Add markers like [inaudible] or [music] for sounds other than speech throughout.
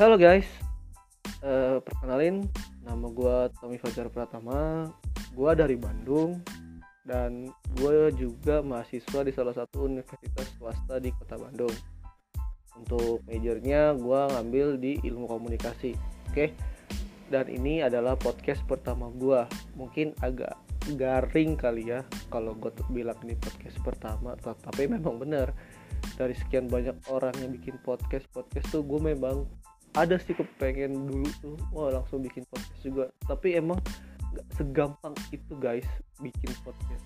Halo guys, Eh, perkenalin nama gue Tommy Fajar Pratama, gue dari Bandung dan gue juga mahasiswa di salah satu universitas swasta di kota Bandung. Untuk majornya gue ngambil di ilmu komunikasi, oke? Dan ini adalah podcast pertama gue, mungkin agak garing kali ya kalau gue bilang ini podcast pertama, tapi memang benar dari sekian banyak orang yang bikin podcast podcast tuh gue memang ada sih kepengen dulu tuh. Wah langsung bikin podcast juga. Tapi emang gak segampang itu guys bikin podcast.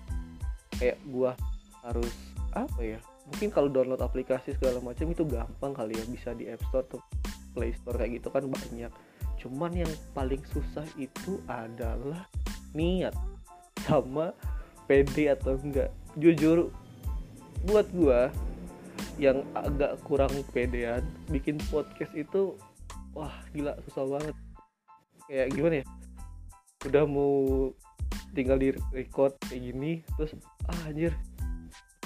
Kayak gua harus apa ya mungkin kalau download aplikasi segala macam itu gampang kali ya. Bisa di App Store atau Play Store kayak gitu kan banyak. Cuman yang paling susah itu adalah niat sama pede atau enggak. Jujur buat gua yang agak kurang pedean bikin podcast itu wah gila susah banget. Kayak gimana ya? Udah mau tinggal di record kayak gini terus ah anjir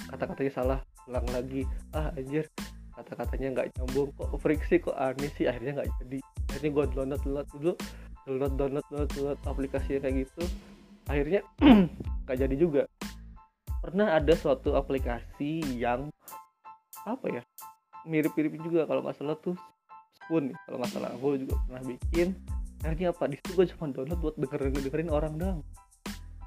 kata-katanya salah ulang lagi. Ah anjir kata-katanya nggak nyambung. Kok friksi kok aneh sih? Akhirnya nggak jadi. Akhirnya gue download download dulu download download download, download aplikasi kayak gitu. Akhirnya [clears throat] nggak jadi juga. Pernah ada suatu aplikasi yang apa ya mirip-mirip juga kalau nggak salah tuh pun kalau nggak salah gue juga pernah bikin. Akhirnya apa di situ gue cuma download buat dengerin dengerin orang dong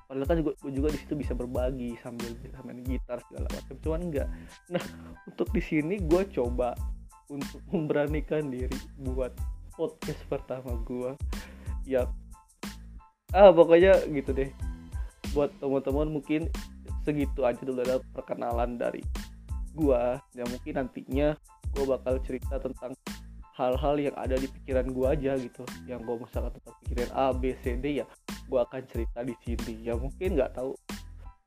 padahal kan juga gue juga di situ bisa berbagi sambil bisa main gitar segala macam. Cuman enggak nah untuk di sini gue coba untuk memberanikan diri buat podcast pertama gue ya ah pokoknya gitu deh. Buat teman-teman mungkin segitu aja dulu ada perkenalan dari gua. Ya mungkin nantinya gue bakal cerita tentang hal-hal yang ada di pikiran gue aja gitu. Yang gue misalkan tetap pikiran A B C D ya gue akan cerita di sini. Ya mungkin nggak tahu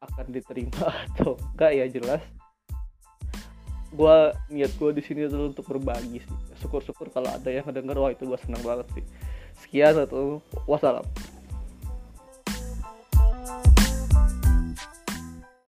akan diterima [laughs] atau enggak ya jelas. Gue niat gue di sini adalah untuk berbagi sih. Syukur-syukur kalau ada yang ngedenger wah itu gue senang banget sih. Sekian atau wassalam